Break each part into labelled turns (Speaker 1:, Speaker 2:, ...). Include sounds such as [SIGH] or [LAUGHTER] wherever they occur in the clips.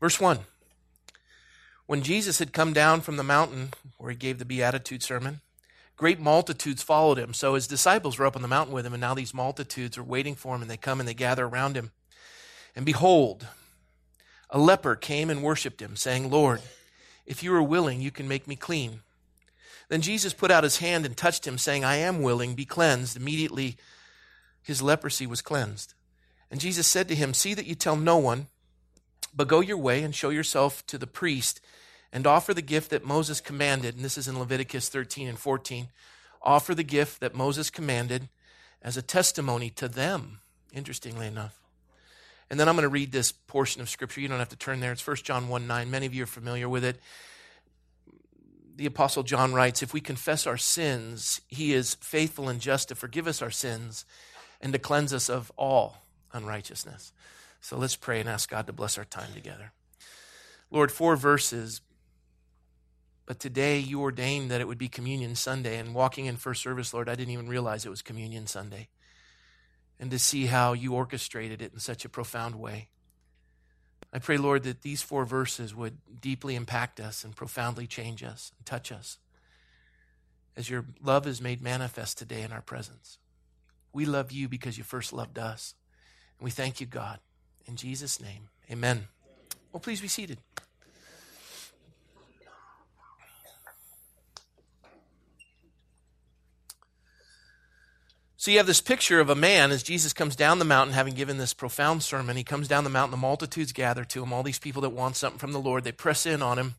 Speaker 1: Verse 1 When Jesus had come down from the mountain where he gave the Beatitude sermon, great multitudes followed him. So his disciples were up on the mountain with him, and now these multitudes are waiting for him, and they come and they gather around him. And behold, a leper came and worshipped him, saying, Lord, if you are willing, you can make me clean. Then Jesus put out his hand and touched him, saying, I am willing, be cleansed. Immediately his leprosy was cleansed. And Jesus said to him, See that you tell no one, but go your way and show yourself to the priest and offer the gift that Moses commanded. And this is in Leviticus 13 and 14. Offer the gift that Moses commanded as a testimony to them, interestingly enough. And then I'm going to read this portion of Scripture. You don't have to turn there. It's 1 John 1 9. Many of you are familiar with it. The Apostle John writes If we confess our sins, he is faithful and just to forgive us our sins and to cleanse us of all unrighteousness. So let's pray and ask God to bless our time together. Lord, four verses, but today you ordained that it would be Communion Sunday. And walking in first service, Lord, I didn't even realize it was Communion Sunday and to see how you orchestrated it in such a profound way. I pray, Lord, that these four verses would deeply impact us and profoundly change us and touch us as your love is made manifest today in our presence. We love you because you first loved us. And we thank you, God. In Jesus' name, amen. Well, please be seated. So you have this picture of a man as Jesus comes down the mountain, having given this profound sermon. He comes down the mountain, the multitudes gather to him, all these people that want something from the Lord. They press in on him.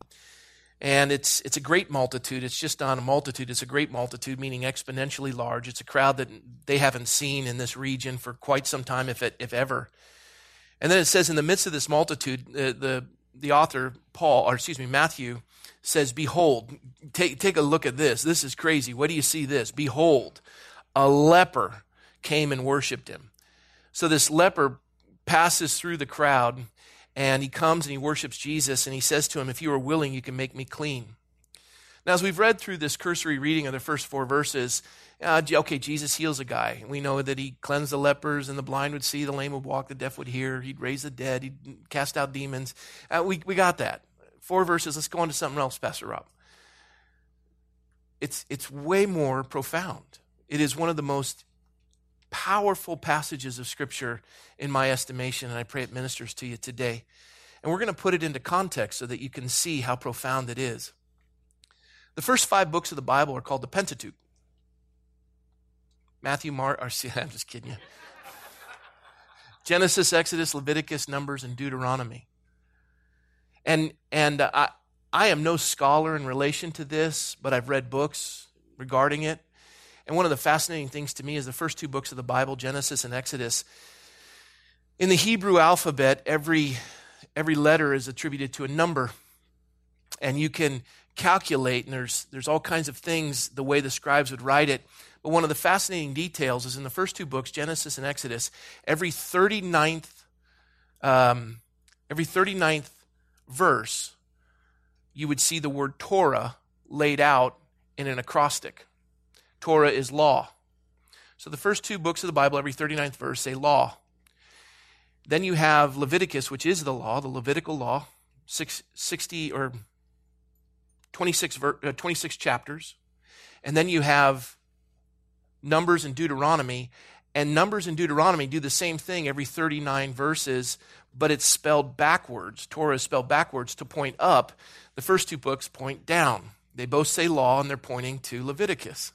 Speaker 1: And it's, it's a great multitude. It's just not a multitude, it's a great multitude, meaning exponentially large. It's a crowd that they haven't seen in this region for quite some time, if, it, if ever. And then it says, in the midst of this multitude, the, the, the author, Paul, or excuse me, Matthew, says, Behold, take, take a look at this. This is crazy. What do you see this? Behold, a leper came and worshiped him. So this leper passes through the crowd and he comes and he worships Jesus and he says to him, If you are willing, you can make me clean. Now, as we've read through this cursory reading of the first four verses, uh, okay, Jesus heals a guy. We know that he cleansed the lepers and the blind would see, the lame would walk, the deaf would hear, he'd raise the dead, he'd cast out demons. Uh, we, we got that. Four verses. Let's go on to something else, Pastor Rob. It's, it's way more profound. It is one of the most powerful passages of Scripture in my estimation, and I pray it ministers to you today. And we're going to put it into context so that you can see how profound it is. The first five books of the Bible are called the Pentateuch. Matthew, Mark, or [LAUGHS] see, I'm just kidding you. Genesis, Exodus, Leviticus, Numbers, and Deuteronomy. And and uh, I I am no scholar in relation to this, but I've read books regarding it. And one of the fascinating things to me is the first two books of the Bible, Genesis and Exodus. In the Hebrew alphabet, every, every letter is attributed to a number. And you can calculate, and there's, there's all kinds of things the way the scribes would write it. But one of the fascinating details is in the first two books, Genesis and Exodus, every 39th, um, every 39th verse, you would see the word Torah laid out in an acrostic. Torah is law. So the first two books of the Bible, every 39th verse, say law. Then you have Leviticus, which is the law, the Levitical law, six, 60 or 26, uh, 26 chapters. And then you have Numbers and Deuteronomy. And Numbers and Deuteronomy do the same thing every 39 verses, but it's spelled backwards. Torah is spelled backwards to point up. The first two books point down. They both say law, and they're pointing to Leviticus.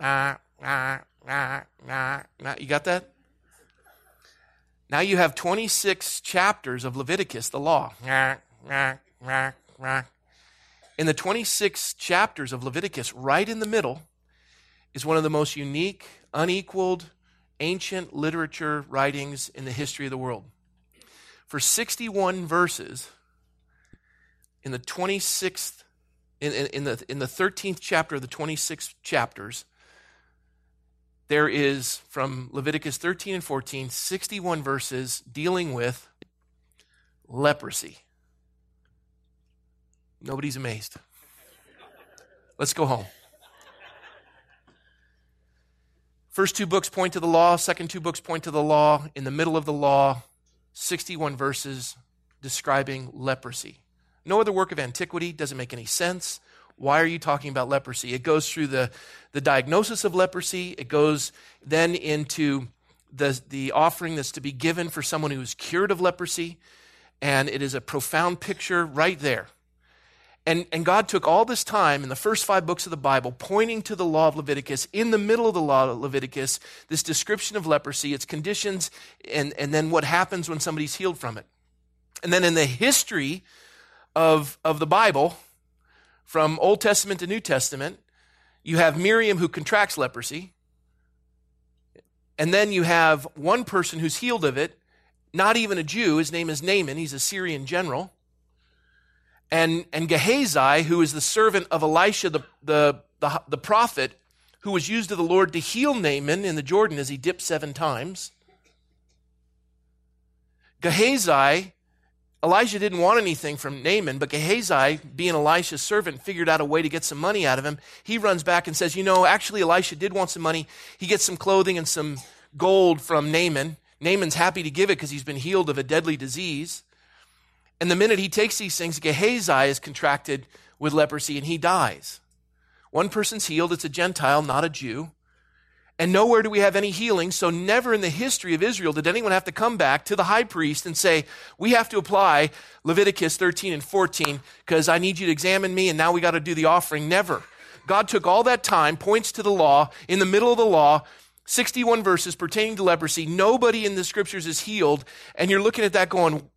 Speaker 1: Ah, ah, ah, ah, ah. You got that? Now you have 26 chapters of Leviticus, the law. In the 26 chapters of Leviticus, right in the middle, is one of the most unique, unequaled, ancient literature writings in the history of the world. For 61 verses, in the 26th, in, in, in the, in the 13th chapter of the 26 chapters, there is from Leviticus 13 and 14, 61 verses dealing with leprosy. Nobody's amazed. Let's go home. First two books point to the law, second two books point to the law. In the middle of the law, 61 verses describing leprosy. No other work of antiquity doesn't make any sense. Why are you talking about leprosy? It goes through the, the diagnosis of leprosy, it goes then into the, the offering that's to be given for someone who is cured of leprosy. And it is a profound picture right there. And, and God took all this time in the first five books of the Bible, pointing to the law of Leviticus, in the middle of the law of Leviticus, this description of leprosy, its conditions, and, and then what happens when somebody's healed from it. And then in the history of, of the Bible, from Old Testament to New Testament, you have Miriam who contracts leprosy. And then you have one person who's healed of it, not even a Jew. His name is Naaman. He's a Syrian general. And, and Gehazi, who is the servant of Elisha, the, the, the, the prophet, who was used of the Lord to heal Naaman in the Jordan as he dipped seven times. Gehazi Elijah didn't want anything from Naaman, but Gehazi, being Elisha's servant, figured out a way to get some money out of him. He runs back and says, You know, actually, Elisha did want some money. He gets some clothing and some gold from Naaman. Naaman's happy to give it because he's been healed of a deadly disease. And the minute he takes these things, Gehazi is contracted with leprosy and he dies. One person's healed, it's a Gentile, not a Jew. And nowhere do we have any healing. So never in the history of Israel did anyone have to come back to the high priest and say, we have to apply Leviticus 13 and 14 because I need you to examine me and now we got to do the offering. Never. God took all that time, points to the law, in the middle of the law, 61 verses pertaining to leprosy. Nobody in the scriptures is healed. And you're looking at that going,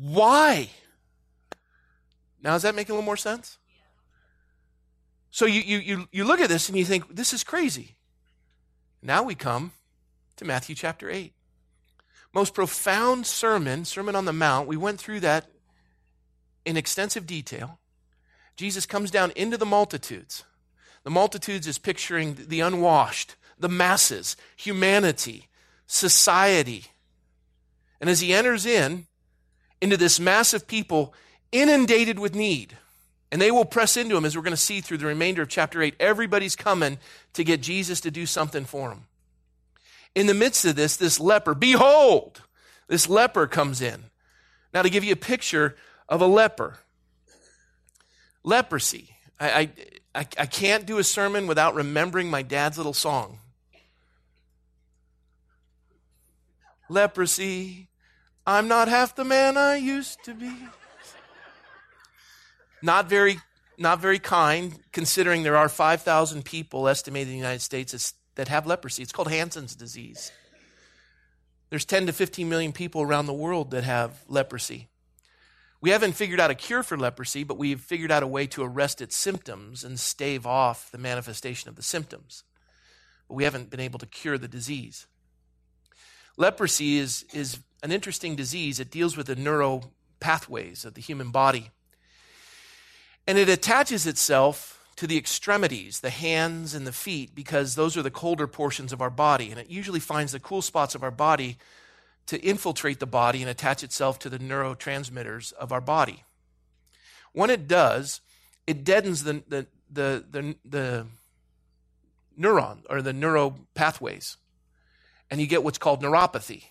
Speaker 1: why? Now, does that make a little more sense? So you, you, you, you look at this and you think, this is crazy. Now we come to Matthew chapter 8. Most profound sermon, Sermon on the Mount. We went through that in extensive detail. Jesus comes down into the multitudes. The multitudes is picturing the unwashed, the masses, humanity, society. And as he enters in into this mass of people inundated with need, and they will press into him, as we're going to see through the remainder of chapter 8. Everybody's coming to get Jesus to do something for them. In the midst of this, this leper, behold, this leper comes in. Now, to give you a picture of a leper, leprosy. I, I, I can't do a sermon without remembering my dad's little song. Leprosy, I'm not half the man I used to be. Not very, not very kind, considering there are 5,000 people estimated in the United States that have leprosy. It's called Hansen's disease. There's 10 to 15 million people around the world that have leprosy. We haven't figured out a cure for leprosy, but we've figured out a way to arrest its symptoms and stave off the manifestation of the symptoms. But we haven't been able to cure the disease. Leprosy is, is an interesting disease. It deals with the neuro pathways of the human body. And it attaches itself to the extremities, the hands and the feet, because those are the colder portions of our body. And it usually finds the cool spots of our body to infiltrate the body and attach itself to the neurotransmitters of our body. When it does, it deadens the, the, the, the, the neuron or the neuro pathways. And you get what's called neuropathy.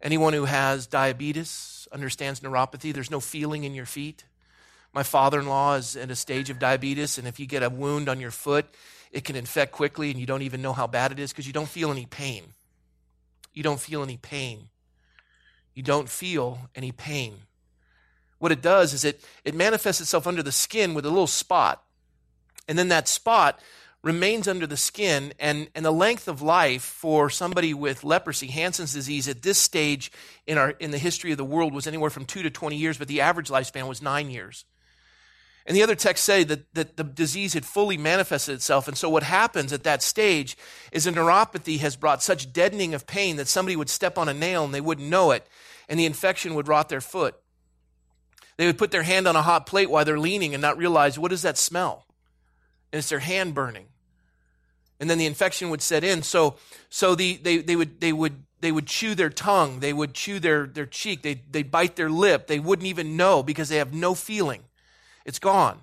Speaker 1: Anyone who has diabetes understands neuropathy. There's no feeling in your feet. My father in law is at a stage of diabetes, and if you get a wound on your foot, it can infect quickly, and you don't even know how bad it is because you don't feel any pain. You don't feel any pain. You don't feel any pain. What it does is it, it manifests itself under the skin with a little spot. And then that spot remains under the skin, and, and the length of life for somebody with leprosy, Hansen's disease, at this stage in, our, in the history of the world was anywhere from 2 to 20 years, but the average lifespan was nine years. And the other texts say that, that the disease had fully manifested itself. And so what happens at that stage is a neuropathy has brought such deadening of pain that somebody would step on a nail and they wouldn't know it, and the infection would rot their foot. They would put their hand on a hot plate while they're leaning and not realize, what does that smell? And it's their hand burning. And then the infection would set in. So, so the, they, they, would, they, would, they would chew their tongue. They would chew their, their cheek. They, they bite their lip. They wouldn't even know because they have no feeling. It's gone.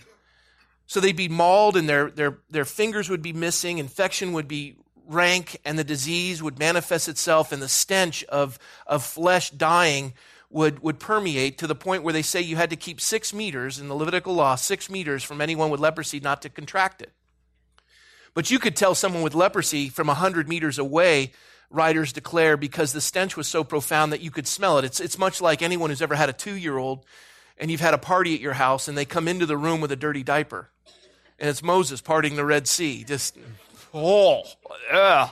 Speaker 1: So they'd be mauled and their, their, their fingers would be missing, infection would be rank, and the disease would manifest itself, and the stench of, of flesh dying would, would permeate to the point where they say you had to keep six meters in the Levitical law, six meters from anyone with leprosy not to contract it. But you could tell someone with leprosy from 100 meters away, writers declare, because the stench was so profound that you could smell it. It's, it's much like anyone who's ever had a two year old and you've had a party at your house and they come into the room with a dirty diaper. And it's Moses parting the Red Sea. Just, oh, yeah.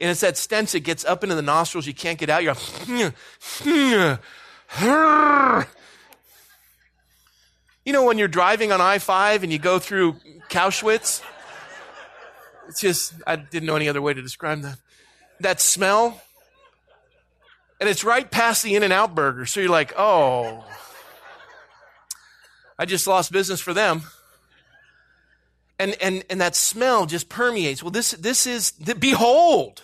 Speaker 1: And it's that stench that gets up into the nostrils. You can't get out. You're [LAUGHS] you know, when you're driving on I 5 and you go through Cowschwitz? It's just, I didn't know any other way to describe that. That smell. And it's right past the In N Out burger. So you're like, oh, I just lost business for them. And, and, and that smell just permeates. Well, this, this is, the, behold.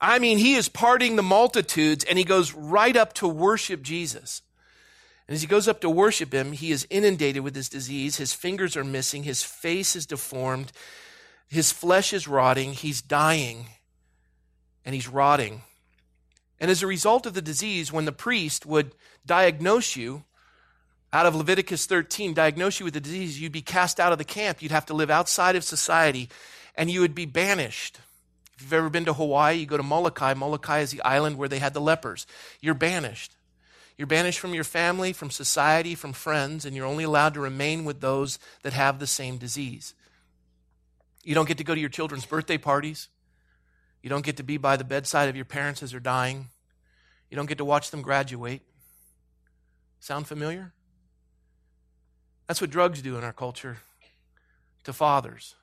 Speaker 1: I mean, he is parting the multitudes and he goes right up to worship Jesus. And as he goes up to worship him, he is inundated with this disease. His fingers are missing. His face is deformed. His flesh is rotting. He's dying and he's rotting. And as a result of the disease, when the priest would diagnose you, out of Leviticus 13, diagnose you with the disease, you'd be cast out of the camp. You'd have to live outside of society and you would be banished. If you've ever been to Hawaii, you go to Molokai. Molokai is the island where they had the lepers. You're banished. You're banished from your family, from society, from friends, and you're only allowed to remain with those that have the same disease. You don't get to go to your children's birthday parties. You don't get to be by the bedside of your parents as they're dying. You don't get to watch them graduate. Sound familiar? That's what drugs do in our culture to fathers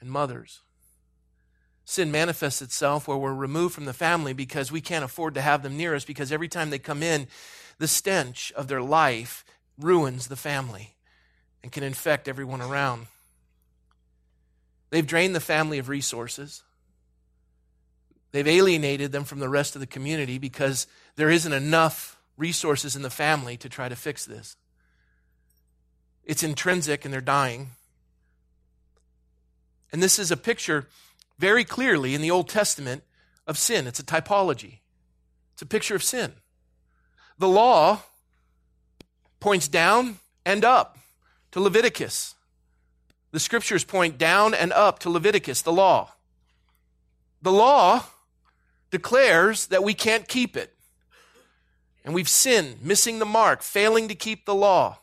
Speaker 1: and mothers. Sin manifests itself where we're removed from the family because we can't afford to have them near us because every time they come in, the stench of their life ruins the family and can infect everyone around. They've drained the family of resources. They've alienated them from the rest of the community because there isn't enough resources in the family to try to fix this. It's intrinsic and they're dying. And this is a picture very clearly in the Old Testament of sin. It's a typology, it's a picture of sin. The law points down and up to Leviticus. The scriptures point down and up to Leviticus, the law. The law declares that we can't keep it. And we've sinned, missing the mark, failing to keep the law.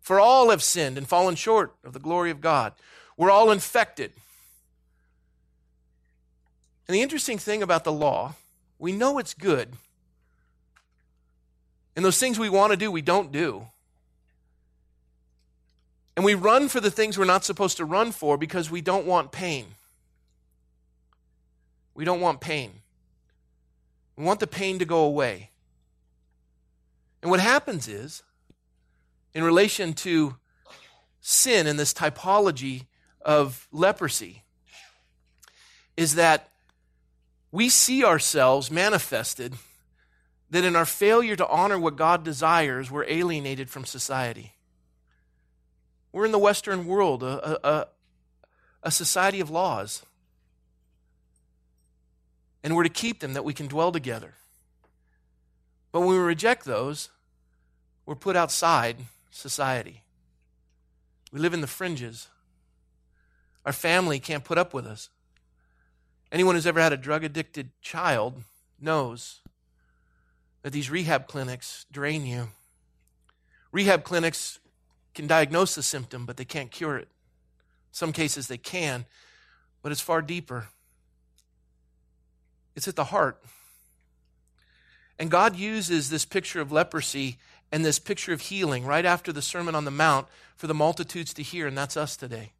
Speaker 1: For all have sinned and fallen short of the glory of God. We're all infected. And the interesting thing about the law, we know it's good. And those things we want to do, we don't do. And we run for the things we're not supposed to run for because we don't want pain. We don't want pain. We want the pain to go away. And what happens is, in relation to sin and this typology of leprosy is that we see ourselves manifested that in our failure to honor what God desires, we're alienated from society. We're in the Western world, a, a, a society of laws. And we're to keep them that we can dwell together. But when we reject those, we're put outside society. We live in the fringes. Our family can't put up with us. Anyone who's ever had a drug addicted child knows that these rehab clinics drain you. Rehab clinics can diagnose the symptom, but they can't cure it. Some cases they can, but it's far deeper. It's at the heart. And God uses this picture of leprosy and this picture of healing right after the Sermon on the Mount for the multitudes to hear, and that's us today.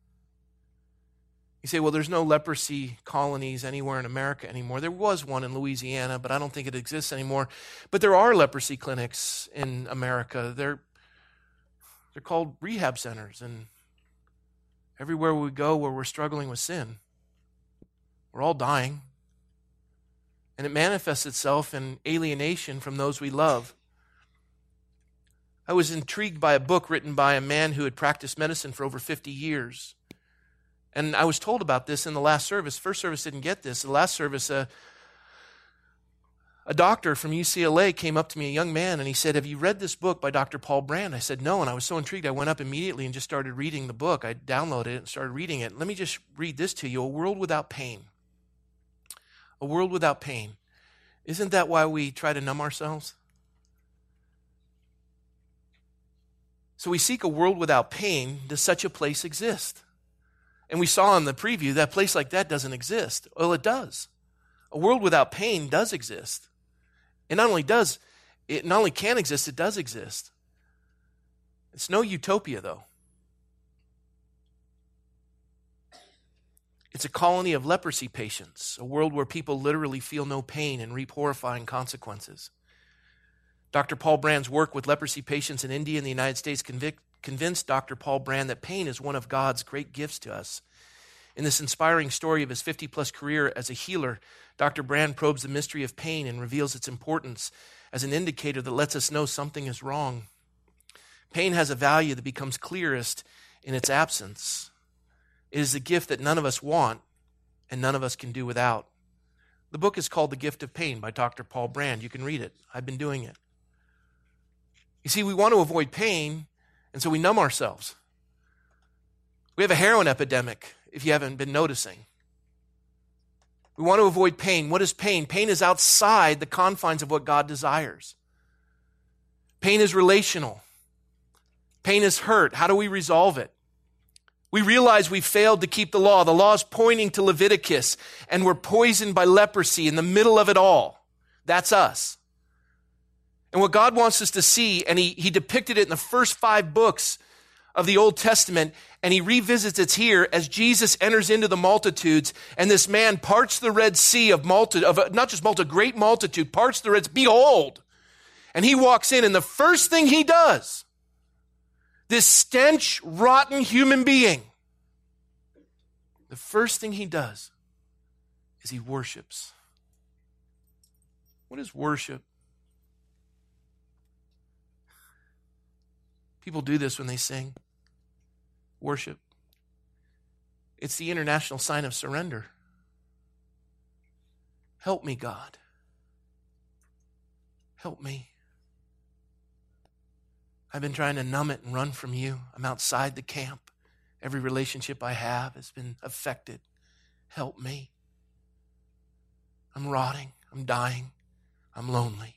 Speaker 1: You say, well, there's no leprosy colonies anywhere in America anymore. There was one in Louisiana, but I don't think it exists anymore. But there are leprosy clinics in America. They're, they're called rehab centers. And everywhere we go where we're struggling with sin, we're all dying. And it manifests itself in alienation from those we love. I was intrigued by a book written by a man who had practiced medicine for over 50 years. And I was told about this in the last service. First service didn't get this. The last service, uh, a doctor from UCLA came up to me, a young man, and he said, Have you read this book by Dr. Paul Brand? I said, No. And I was so intrigued, I went up immediately and just started reading the book. I downloaded it and started reading it. Let me just read this to you A World Without Pain. A World Without Pain. Isn't that why we try to numb ourselves? So we seek a world without pain. Does such a place exist? And we saw in the preview that place like that doesn't exist. Well, it does. A world without pain does exist. It not only does, it not only can exist, it does exist. It's no utopia, though. It's a colony of leprosy patients, a world where people literally feel no pain and reap horrifying consequences. Dr. Paul Brand's work with leprosy patients in India and the United States convict, convinced Dr. Paul Brand that pain is one of God's great gifts to us. In this inspiring story of his 50 plus career as a healer, Dr. Brand probes the mystery of pain and reveals its importance as an indicator that lets us know something is wrong. Pain has a value that becomes clearest in its absence. It is a gift that none of us want and none of us can do without. The book is called The Gift of Pain by Dr. Paul Brand. You can read it. I've been doing it. You see, we want to avoid pain, and so we numb ourselves. We have a heroin epidemic, if you haven't been noticing. We want to avoid pain. What is pain? Pain is outside the confines of what God desires. Pain is relational. Pain is hurt. How do we resolve it? We realize we failed to keep the law. The law is pointing to Leviticus, and we're poisoned by leprosy in the middle of it all. That's us. And what God wants us to see, and he, he depicted it in the first five books of the Old Testament, and he revisits it here as Jesus enters into the multitudes, and this man parts the Red Sea of multi, of uh, not just multi, great multitude, parts the Red Sea. Behold! And he walks in, and the first thing he does this stench, rotten human being, the first thing he does is he worships. What is worship? People do this when they sing. Worship. It's the international sign of surrender. Help me, God. Help me. I've been trying to numb it and run from you. I'm outside the camp. Every relationship I have has been affected. Help me. I'm rotting. I'm dying. I'm lonely.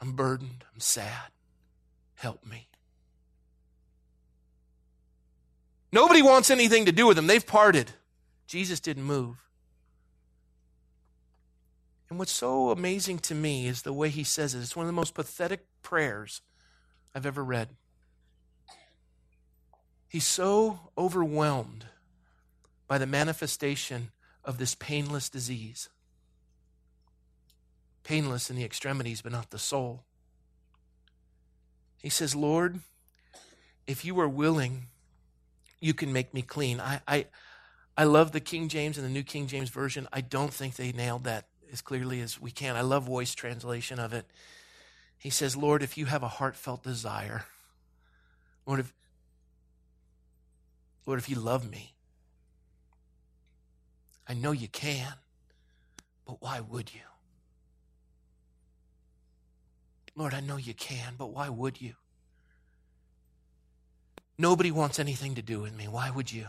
Speaker 1: I'm burdened. I'm sad. Help me. Nobody wants anything to do with them. They've parted. Jesus didn't move. And what's so amazing to me is the way he says it. It's one of the most pathetic prayers I've ever read. He's so overwhelmed by the manifestation of this painless disease. Painless in the extremities, but not the soul. He says, Lord, if you are willing, you can make me clean. I, I, I love the King James and the New King James Version. I don't think they nailed that as clearly as we can. I love voice translation of it. He says, Lord, if you have a heartfelt desire, Lord, if, Lord, if you love me, I know you can, but why would you? Lord, I know you can, but why would you? Nobody wants anything to do with me. Why would you?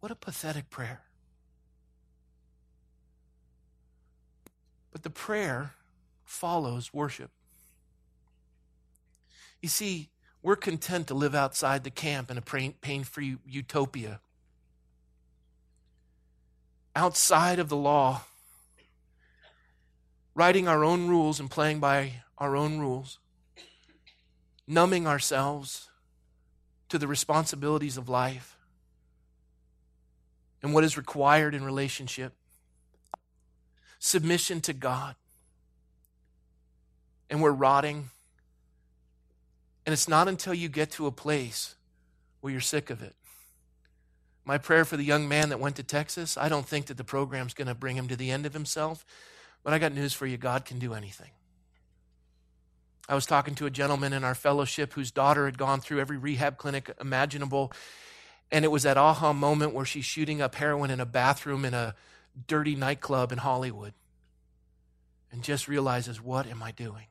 Speaker 1: What a pathetic prayer. But the prayer follows worship. You see, we're content to live outside the camp in a pain free utopia. Outside of the law, writing our own rules and playing by our own rules, numbing ourselves to the responsibilities of life and what is required in relationship submission to God. And we're rotting. And it's not until you get to a place where you're sick of it. My prayer for the young man that went to Texas, I don't think that the program's going to bring him to the end of himself, but I got news for you God can do anything. I was talking to a gentleman in our fellowship whose daughter had gone through every rehab clinic imaginable, And it was that aha moment where she's shooting up heroin in a bathroom in a dirty nightclub in Hollywood and just realizes, what am I doing?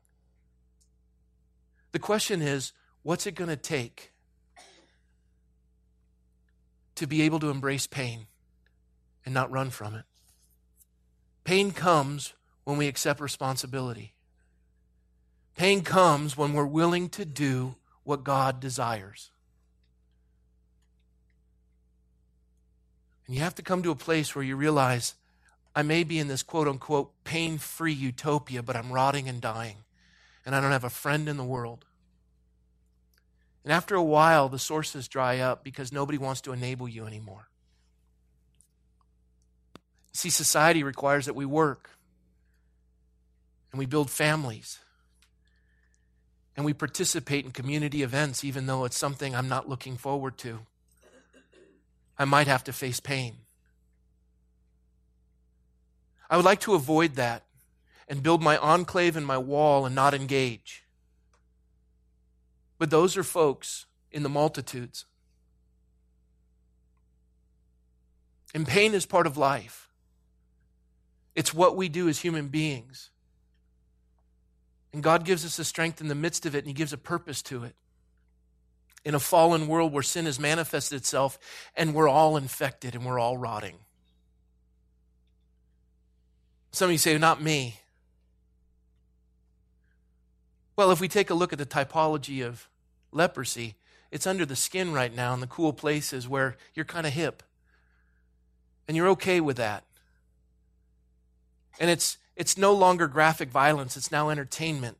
Speaker 1: The question is, what's it going to take to be able to embrace pain and not run from it? Pain comes when we accept responsibility. Pain comes when we're willing to do what God desires. And you have to come to a place where you realize I may be in this quote unquote pain free utopia, but I'm rotting and dying, and I don't have a friend in the world. And after a while, the sources dry up because nobody wants to enable you anymore. See, society requires that we work and we build families and we participate in community events, even though it's something I'm not looking forward to. I might have to face pain. I would like to avoid that and build my enclave and my wall and not engage. But those are folks in the multitudes. And pain is part of life. It's what we do as human beings. And God gives us the strength in the midst of it, and He gives a purpose to it. In a fallen world where sin has manifested itself, and we're all infected and we're all rotting. Some of you say, Not me. Well, if we take a look at the typology of leprosy, it's under the skin right now in the cool places where you're kind of hip. And you're okay with that. And it's, it's no longer graphic violence, it's now entertainment.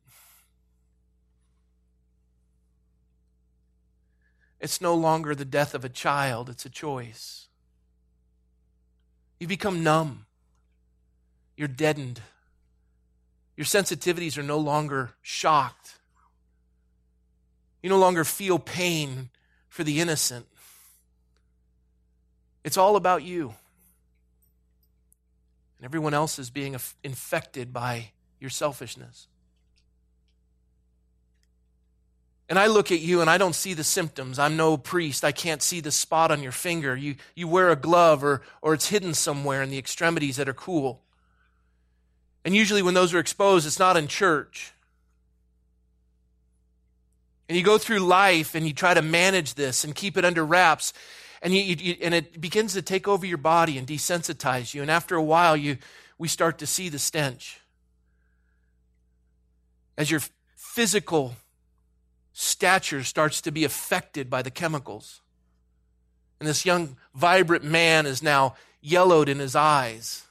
Speaker 1: It's no longer the death of a child, it's a choice. You become numb. You're deadened. Your sensitivities are no longer shocked. You no longer feel pain for the innocent. It's all about you and everyone else is being infected by your selfishness. And I look at you and I don't see the symptoms. I'm no priest. I can't see the spot on your finger. You, you wear a glove or, or it's hidden somewhere in the extremities that are cool. And usually, when those are exposed, it's not in church. And you go through life and you try to manage this and keep it under wraps and, you, you, and it begins to take over your body and desensitize you. And after a while, you, we start to see the stench. As your physical stature starts to be affected by the chemicals. And this young, vibrant man is now yellowed in his eyes,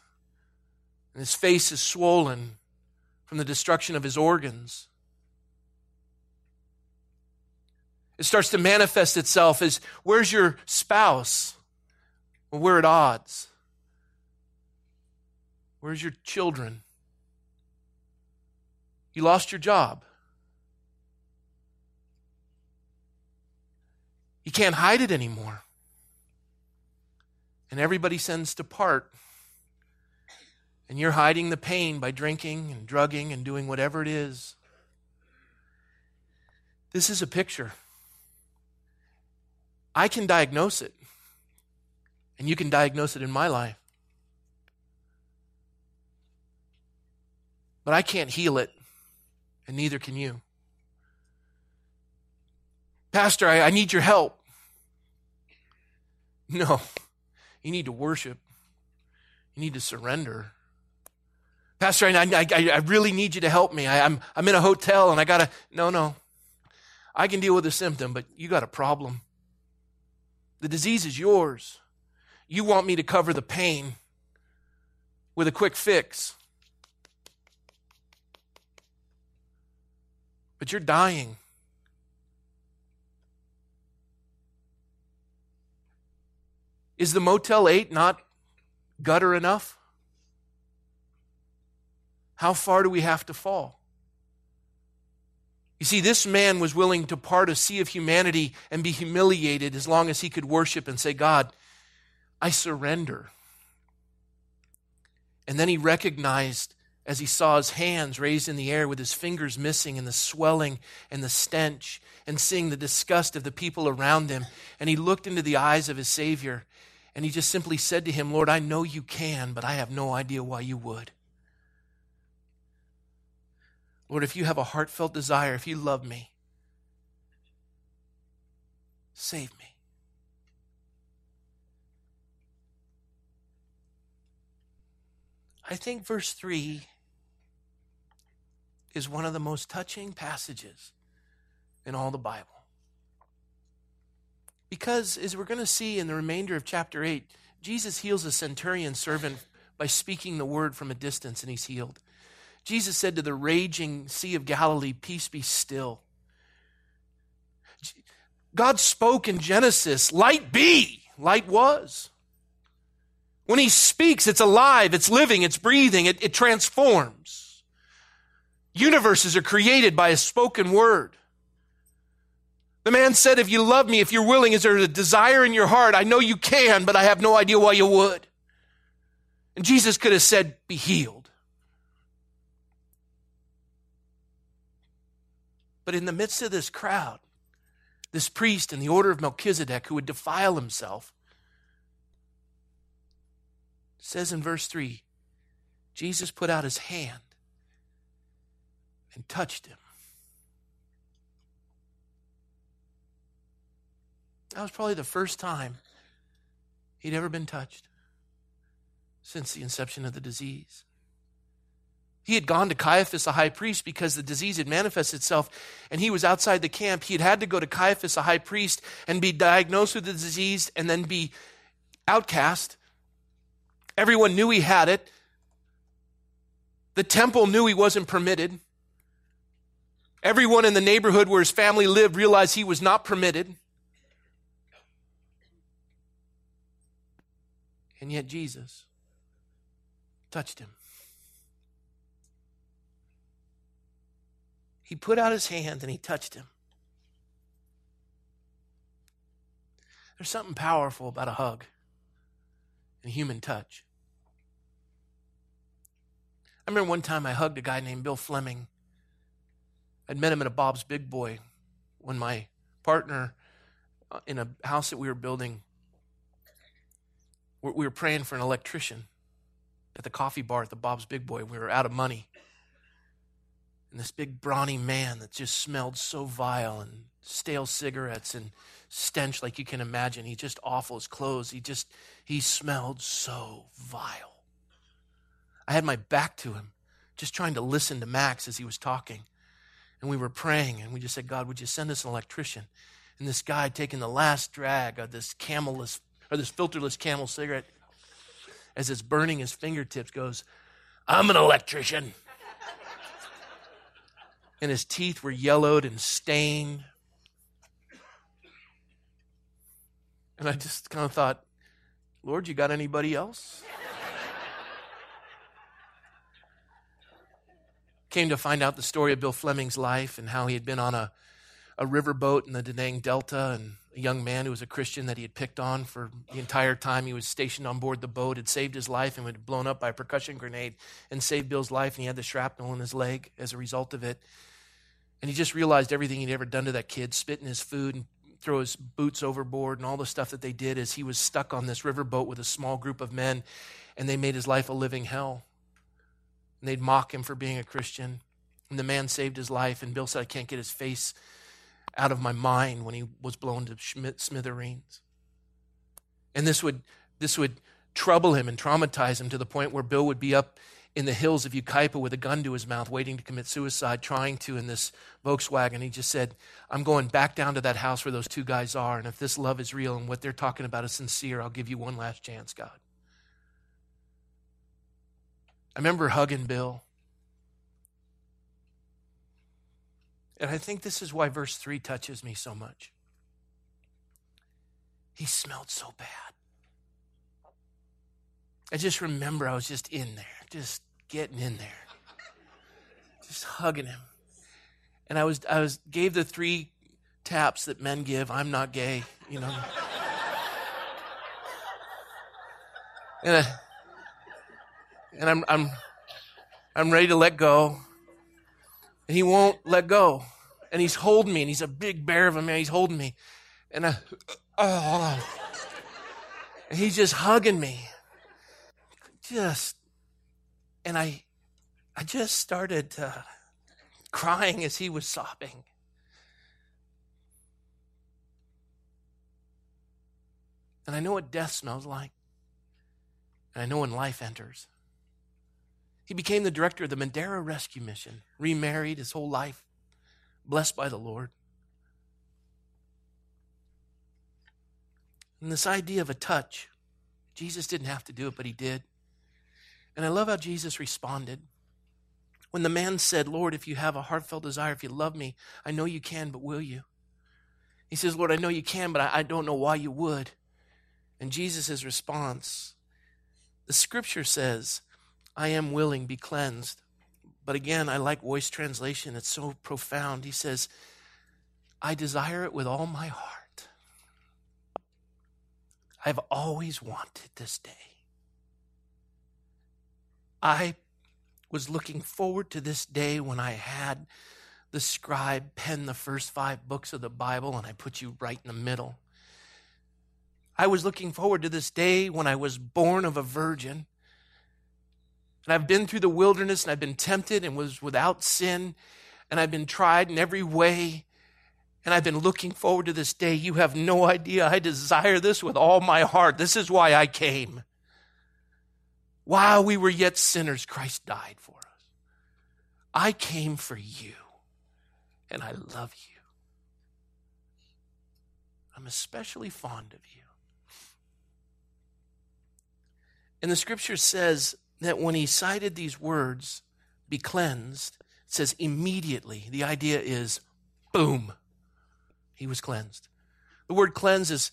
Speaker 1: and his face is swollen from the destruction of his organs. It starts to manifest itself as where's your spouse? Well, we're at odds. Where's your children? You lost your job. You can't hide it anymore. And everybody sends to part. And you're hiding the pain by drinking and drugging and doing whatever it is. This is a picture. I can diagnose it. And you can diagnose it in my life. But I can't heal it, and neither can you. Pastor, I, I need your help. No, you need to worship. You need to surrender. Pastor, I, I, I really need you to help me. I, I'm, I'm in a hotel and I got to. No, no. I can deal with the symptom, but you got a problem. The disease is yours. You want me to cover the pain with a quick fix. But you're dying. Is the Motel 8 not gutter enough? How far do we have to fall? You see, this man was willing to part a sea of humanity and be humiliated as long as he could worship and say, God, I surrender. And then he recognized as he saw his hands raised in the air with his fingers missing and the swelling and the stench and seeing the disgust of the people around him. And he looked into the eyes of his Savior and he just simply said to him, Lord, I know you can, but I have no idea why you would. Lord, if you have a heartfelt desire, if you love me, save me. I think verse 3 is one of the most touching passages in all the Bible. Because, as we're going to see in the remainder of chapter 8, Jesus heals a centurion servant by speaking the word from a distance, and he's healed. Jesus said to the raging Sea of Galilee, Peace be still. God spoke in Genesis, Light be. Light was. When he speaks, it's alive, it's living, it's breathing, it, it transforms. Universes are created by a spoken word. The man said, If you love me, if you're willing, is there a desire in your heart? I know you can, but I have no idea why you would. And Jesus could have said, Be healed. But in the midst of this crowd, this priest in the order of Melchizedek who would defile himself, says in verse 3 Jesus put out his hand and touched him. That was probably the first time he'd ever been touched since the inception of the disease. He had gone to Caiaphas, the high priest, because the disease had manifested itself and he was outside the camp. He had had to go to Caiaphas, the high priest, and be diagnosed with the disease and then be outcast. Everyone knew he had it. The temple knew he wasn't permitted. Everyone in the neighborhood where his family lived realized he was not permitted. And yet Jesus touched him. He put out his hand and he touched him. There's something powerful about a hug and human touch. I remember one time I hugged a guy named Bill Fleming. I'd met him at a Bob's Big Boy when my partner uh, in a house that we were building, we were praying for an electrician at the coffee bar at the Bob's Big Boy. We were out of money. And this big brawny man that just smelled so vile and stale cigarettes and stench like you can imagine. He just awful. His clothes, he just, he smelled so vile. I had my back to him, just trying to listen to Max as he was talking. And we were praying, and we just said, God, would you send us an electrician? And this guy taking the last drag of this camelless, or this filterless camel cigarette, as it's burning his fingertips, goes, I'm an electrician. And his teeth were yellowed and stained And I just kind of thought, Lord, you got anybody else? Came to find out the story of Bill Fleming's life and how he had been on a, a riverboat in the Da Nang Delta and a young man who was a Christian that he had picked on for the entire time he was stationed on board the boat had saved his life and had blown up by a percussion grenade and saved Bill's life and he had the shrapnel in his leg as a result of it. And he just realized everything he'd ever done to that kid, spit in his food and throw his boots overboard and all the stuff that they did as he was stuck on this riverboat with a small group of men and they made his life a living hell. And they'd mock him for being a Christian. And the man saved his life. And Bill said, I can't get his face out of my mind when he was blown to smithereens. And this would, this would trouble him and traumatize him to the point where Bill would be up in the hills of Yucaipa with a gun to his mouth, waiting to commit suicide, trying to in this Volkswagen. He just said, I'm going back down to that house where those two guys are. And if this love is real and what they're talking about is sincere, I'll give you one last chance, God. I remember hugging Bill. And I think this is why verse 3 touches me so much. He smelled so bad. I just remember I was just in there just getting in there, just hugging him. And I was, I was, gave the three taps that men give. I'm not gay, you know. and, I, and I'm, I'm, I'm ready to let go. And he won't let go. And he's holding me, and he's a big bear of a man. He's holding me. And I, oh, and he's just hugging me. Just, and I, I just started uh, crying as he was sobbing. And I know what death smells like. And I know when life enters. He became the director of the Madeira Rescue Mission, remarried his whole life, blessed by the Lord. And this idea of a touch, Jesus didn't have to do it, but he did. And I love how Jesus responded. When the man said, Lord, if you have a heartfelt desire, if you love me, I know you can, but will you? He says, Lord, I know you can, but I, I don't know why you would. And Jesus' response, the scripture says, I am willing, be cleansed. But again, I like voice translation. It's so profound. He says, I desire it with all my heart. I've always wanted this day. I was looking forward to this day when I had the scribe pen the first five books of the Bible and I put you right in the middle. I was looking forward to this day when I was born of a virgin and I've been through the wilderness and I've been tempted and was without sin and I've been tried in every way. And I've been looking forward to this day. You have no idea. I desire this with all my heart. This is why I came. While we were yet sinners, Christ died for us. I came for you, and I love you. I'm especially fond of you. And the scripture says that when he cited these words, be cleansed, it says immediately. The idea is boom, he was cleansed. The word cleanse is,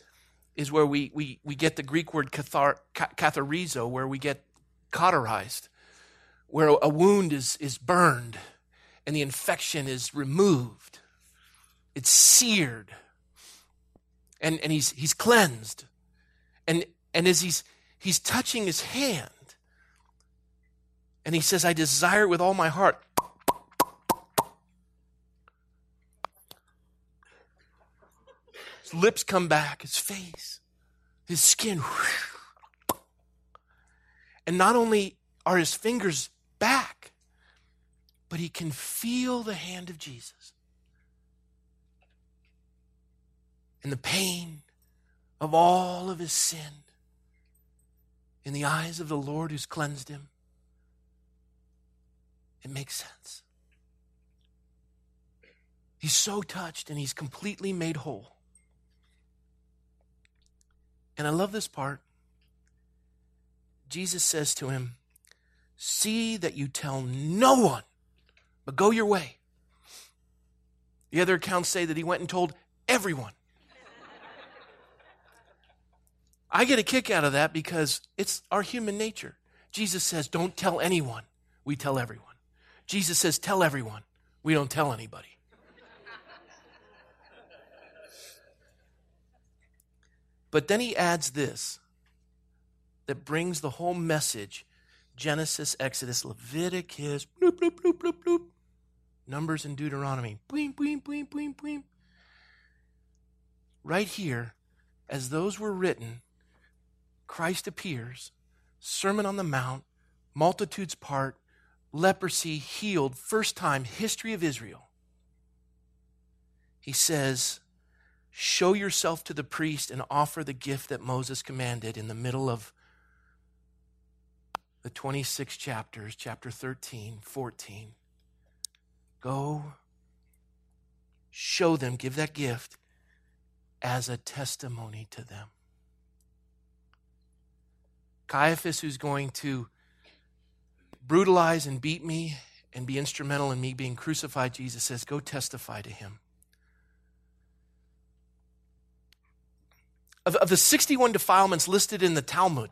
Speaker 1: is where we, we, we get the Greek word katharizo, where we get cauterized, where a wound is, is burned and the infection is removed. It's seared. And, and he's, he's cleansed. And, and as he's, he's touching his hand, and he says, I desire it with all my heart. His lips come back, his face, his skin. And not only are his fingers back, but he can feel the hand of Jesus. And the pain of all of his sin in the eyes of the Lord who's cleansed him it makes sense. He's so touched and he's completely made whole. And I love this part. Jesus says to him, See that you tell no one, but go your way. The other accounts say that he went and told everyone. I get a kick out of that because it's our human nature. Jesus says, Don't tell anyone. We tell everyone. Jesus says, Tell everyone. We don't tell anybody. But then he adds this that brings the whole message Genesis, Exodus, Leviticus, bloop, bloop, bloop, bloop, bloop, Numbers and Deuteronomy. Right here, as those were written, Christ appears, Sermon on the Mount, multitudes part, leprosy healed, first time, history of Israel. He says, Show yourself to the priest and offer the gift that Moses commanded in the middle of the 26 chapters, chapter 13, 14. Go show them, give that gift as a testimony to them. Caiaphas, who's going to brutalize and beat me and be instrumental in me being crucified, Jesus says, go testify to him. Of, of the 61 defilements listed in the Talmud,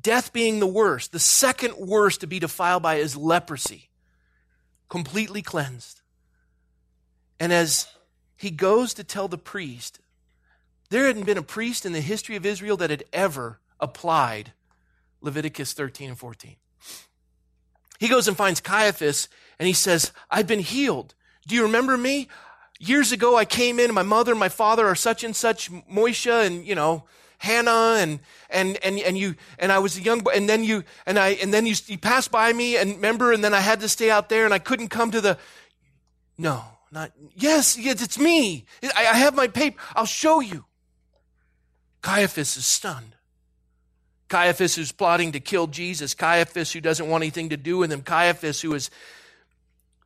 Speaker 1: death being the worst, the second worst to be defiled by is leprosy, completely cleansed. And as he goes to tell the priest, there hadn't been a priest in the history of Israel that had ever applied Leviticus 13 and 14. He goes and finds Caiaphas and he says, I've been healed. Do you remember me? Years ago, I came in, my mother and my father are such and such, Moisha and, you know, Hannah and, and, and, and you, and I was a young boy, and then you, and I, and then you, you passed by me and remember, and then I had to stay out there and I couldn't come to the, no, not, yes, yes, it's me. I, I have my paper. I'll show you. Caiaphas is stunned. Caiaphas who's plotting to kill Jesus. Caiaphas who doesn't want anything to do with him. Caiaphas who is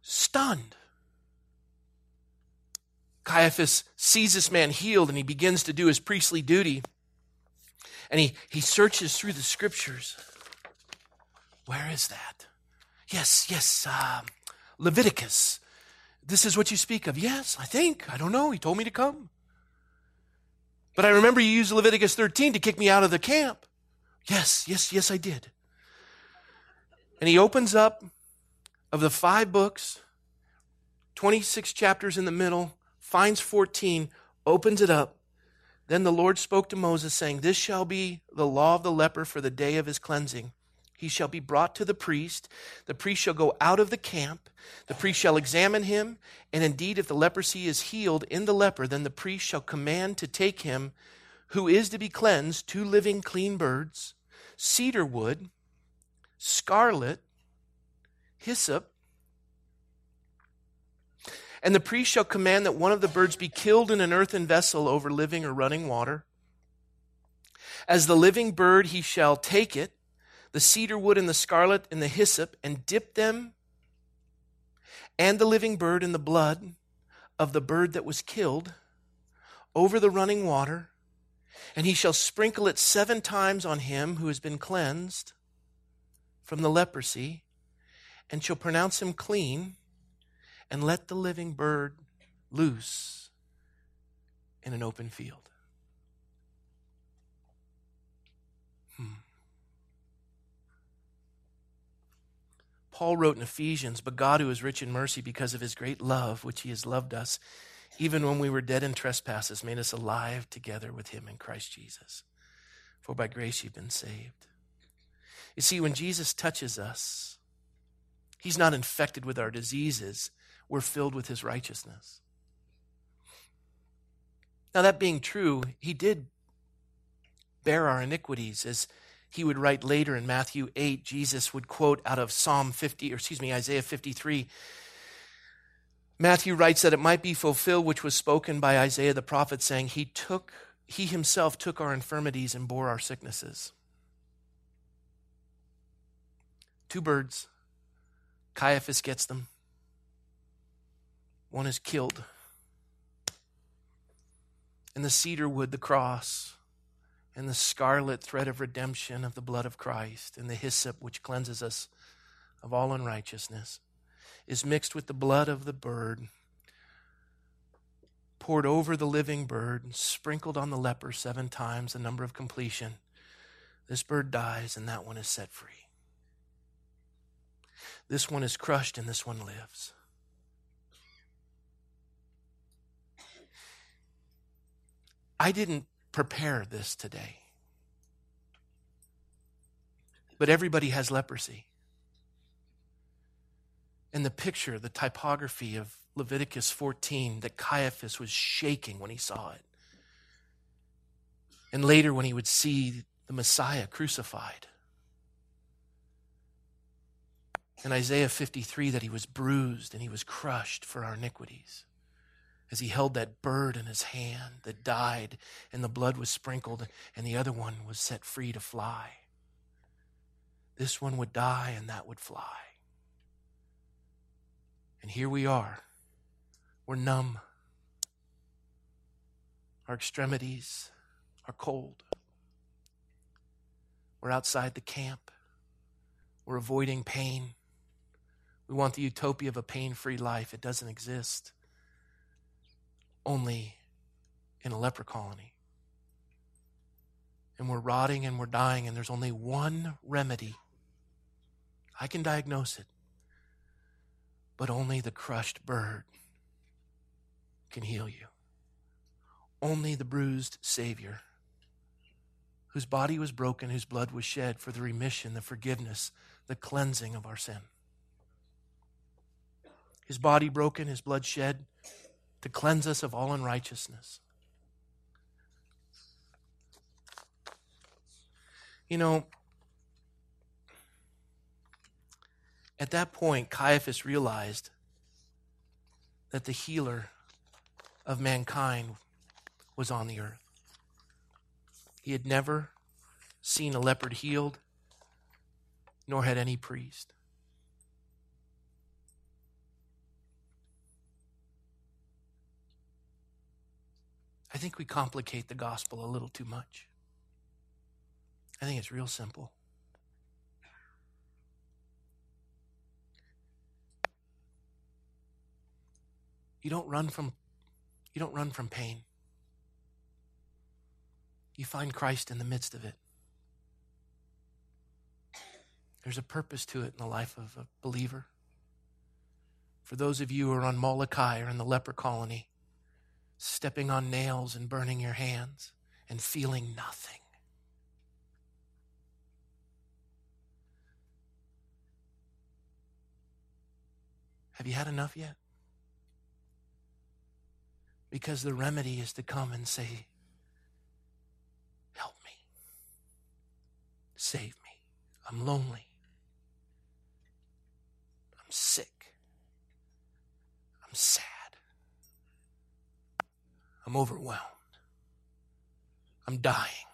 Speaker 1: stunned. Caiaphas sees this man healed and he begins to do his priestly duty. And he, he searches through the scriptures. Where is that? Yes, yes, uh, Leviticus. This is what you speak of. Yes, I think. I don't know. He told me to come. But I remember you used Leviticus 13 to kick me out of the camp. Yes, yes, yes, I did. And he opens up of the five books, 26 chapters in the middle, finds 14, opens it up. Then the Lord spoke to Moses, saying, This shall be the law of the leper for the day of his cleansing. He shall be brought to the priest. The priest shall go out of the camp. The priest shall examine him. And indeed, if the leprosy is healed in the leper, then the priest shall command to take him who is to be cleansed two living clean birds, cedar wood, scarlet, hyssop, and the priest shall command that one of the birds be killed in an earthen vessel over living or running water. As the living bird, he shall take it, the cedar wood and the scarlet and the hyssop, and dip them and the living bird in the blood of the bird that was killed over the running water. And he shall sprinkle it seven times on him who has been cleansed from the leprosy, and shall pronounce him clean and let the living bird loose in an open field. Hmm. Paul wrote in Ephesians, But God, who is rich in mercy because of his great love, which he has loved us, even when we were dead in trespasses, made us alive together with him in Christ Jesus. For by grace you've been saved. You see, when Jesus touches us, he's not infected with our diseases we're filled with his righteousness. Now, that being true, he did bear our iniquities, as he would write later in Matthew 8. Jesus would quote out of Psalm 50, or excuse me, Isaiah 53. Matthew writes that it might be fulfilled which was spoken by Isaiah the prophet, saying, He took, he himself took our infirmities and bore our sicknesses. Two birds. Caiaphas gets them. One is killed. And the cedar wood, the cross, and the scarlet thread of redemption of the blood of Christ, and the hyssop which cleanses us of all unrighteousness, is mixed with the blood of the bird, poured over the living bird, and sprinkled on the leper seven times, the number of completion. This bird dies, and that one is set free. This one is crushed, and this one lives. I didn't prepare this today. But everybody has leprosy. And the picture, the typography of Leviticus 14, that Caiaphas was shaking when he saw it. And later, when he would see the Messiah crucified. In Isaiah 53, that he was bruised and he was crushed for our iniquities as he held that bird in his hand that died and the blood was sprinkled and the other one was set free to fly. This one would die and that would fly. And here we are. We're numb. Our extremities are cold. We're outside the camp. We're avoiding pain. We want the utopia of a pain free life. It doesn't exist only in a leper colony. And we're rotting and we're dying, and there's only one remedy. I can diagnose it, but only the crushed bird can heal you. Only the bruised Savior, whose body was broken, whose blood was shed for the remission, the forgiveness, the cleansing of our sin. his body broken, his blood shed to cleanse us of all unrighteousness. You know, at that point, Caiaphas realized that the healer of mankind was on the earth. He had never seen a leopard healed, nor had any priest. I think we complicate the gospel a little too much. I think it's real simple. You don't run from you don't run from pain. You find Christ in the midst of it. There's a purpose to it in the life of a believer. For those of you who are on Molokai or in the leper colony, stepping on nails and burning your hands and feeling nothing. Have you had enough yet? Because the remedy is to come and say, Help me. Save me. I'm lonely. I'm sick. I'm sad. I'm overwhelmed. I'm dying.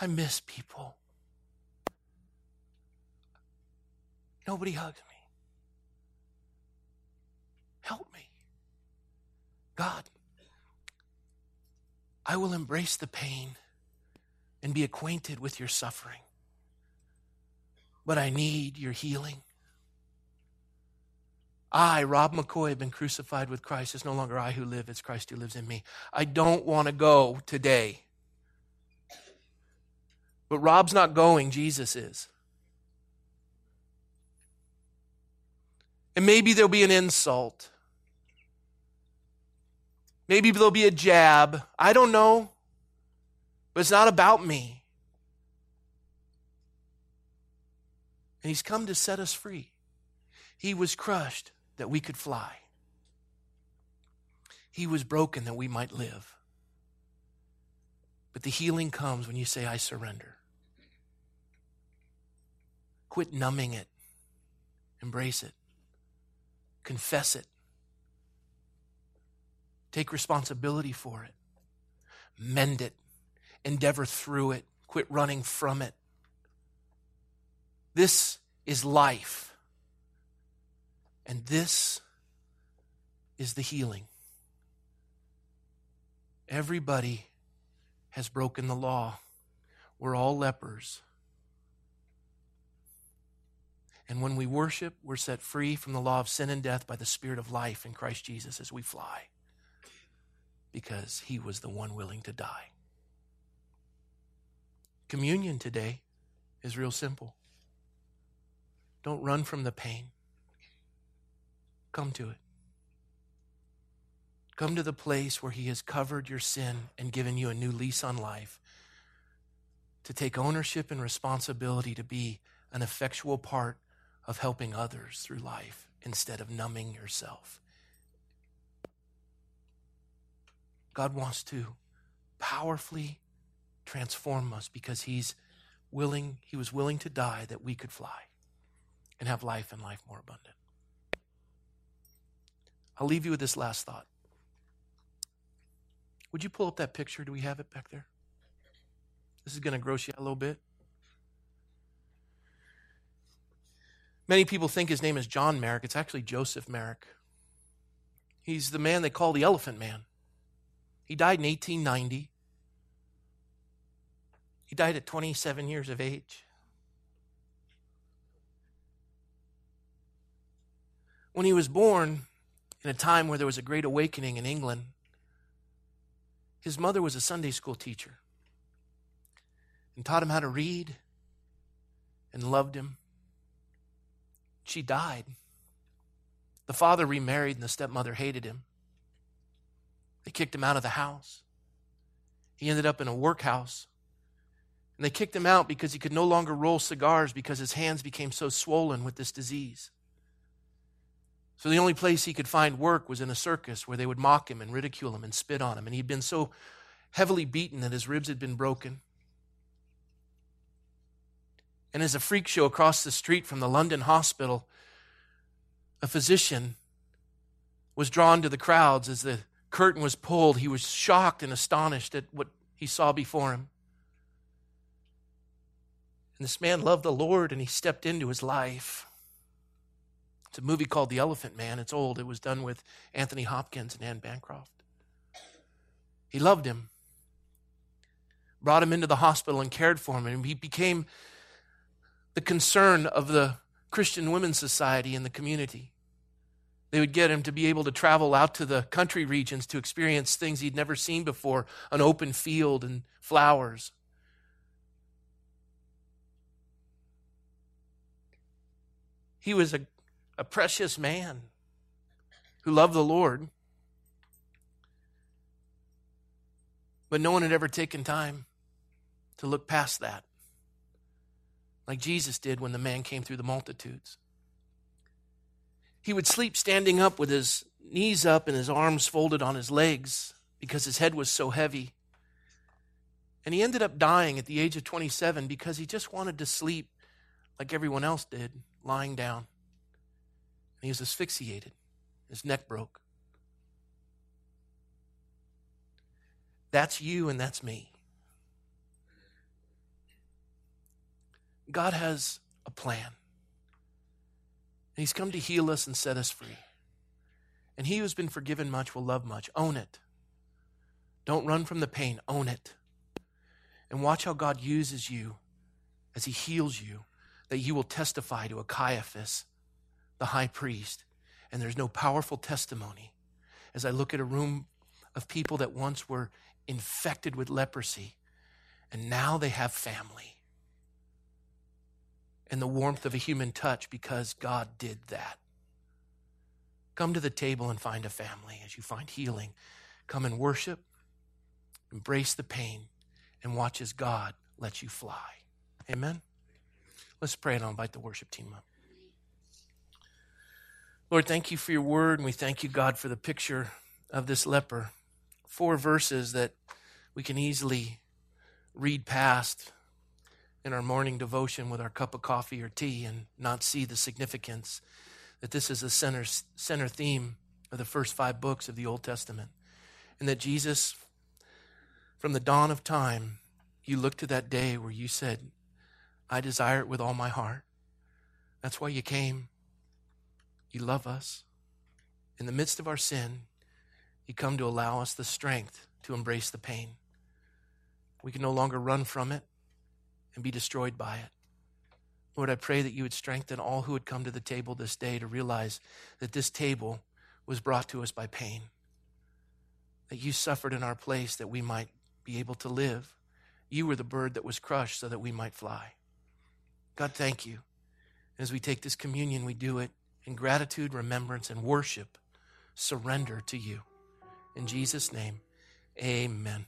Speaker 1: I miss people. Nobody hugs me. Help me. God, I will embrace the pain and be acquainted with your suffering. But I need your healing. I, Rob McCoy, have been crucified with Christ. It's no longer I who live, it's Christ who lives in me. I don't want to go today. But Rob's not going, Jesus is. And maybe there'll be an insult. Maybe there'll be a jab. I don't know. But it's not about me. And he's come to set us free. He was crushed that we could fly. He was broken that we might live. But the healing comes when you say, I surrender. Quit numbing it, embrace it, confess it, take responsibility for it, mend it, endeavor through it, quit running from it. This is life. And this is the healing. Everybody has broken the law. We're all lepers. And when we worship, we're set free from the law of sin and death by the Spirit of life in Christ Jesus as we fly. Because he was the one willing to die. Communion today is real simple. Don't run from the pain. Come to it. Come to the place where He has covered your sin and given you a new lease on life. To take ownership and responsibility to be an effectual part of helping others through life instead of numbing yourself. God wants to powerfully transform us because He's willing, He was willing to die that we could fly and have life and life more abundant. I'll leave you with this last thought. Would you pull up that picture? Do we have it back there? This is going to gross you out a little bit. Many people think his name is John Merrick. It's actually Joseph Merrick. He's the man they call the Elephant Man. He died in 1890. He died at 27 years of age. When he was born, in a time where there was a great awakening in England. His mother was a Sunday school teacher and taught him how to read and loved him. She died. The father remarried and the stepmother hated him. They kicked him out of the house. He ended up in a workhouse. And they kicked him out because he could no longer roll cigars because his hands became so swollen with this disease. So the only place he could find work was in a circus where they would mock him and ridicule him and spit on him. And he'd been so heavily beaten that his ribs had been broken. And as a freak show across the street from the London hospital, a physician was drawn to the crowds as the curtain was pulled. He was shocked and astonished at what he saw before him. And this man loved the Lord and he stepped into his life. It's a movie called The Elephant Man. It's old. It was done with Anthony Hopkins and Anne Bancroft. He loved him, brought him into the hospital and cared for him, and he became the concern of the Christian Women's Society in the community. They would get him to be able to travel out to the country regions to experience things he'd never seen before an open field and flowers. He was a, a precious man who loved the Lord. But no one had ever taken time to look past that, like Jesus did when the man came through the multitudes. He would sleep standing up with his knees up and his arms folded on his legs because his head was so heavy. And he ended up dying at the age of 27 because he just wanted to sleep like everyone else did, lying down. And he was asphyxiated. His neck broke. That's you and that's me. God has a plan. He's come to heal us and set us free. And he who's been forgiven much will love much. Own it. Don't run from the pain. Own it. And watch how God uses you as he heals you, that you will testify to a Caiaphas, the high priest. And there's no powerful testimony as I look at a room of people that once were infected with leprosy and now they have family and the warmth of a human touch because God did that. Come to the table and find a family as you find healing. Come and worship, embrace the pain, and watch as God lets you fly. Amen? Let's pray and I'll invite the worship team up. Lord, thank you for your word, and we thank you, God, for the picture of this leper. Four verses that we can easily read past in our morning devotion with our cup of coffee or tea and not see the significance that this is the center, center theme of the first five books of the Old Testament. And that Jesus, from the dawn of time, you look to that day where you said, I desire it with all my heart. That's why you came. You love us. In the midst of our sin, you come to allow us the strength to embrace the pain. We can no longer run from it and be destroyed by it. Lord, I pray that you would strengthen all who would come to the table this day to realize that this table was brought to us by pain, that you suffered in our place that we might be able to live. You were the bird that was crushed so that we might fly. God, thank you. As we take this communion, we do it in gratitude, remembrance, and worship, surrender to you. In Jesus' name, amen.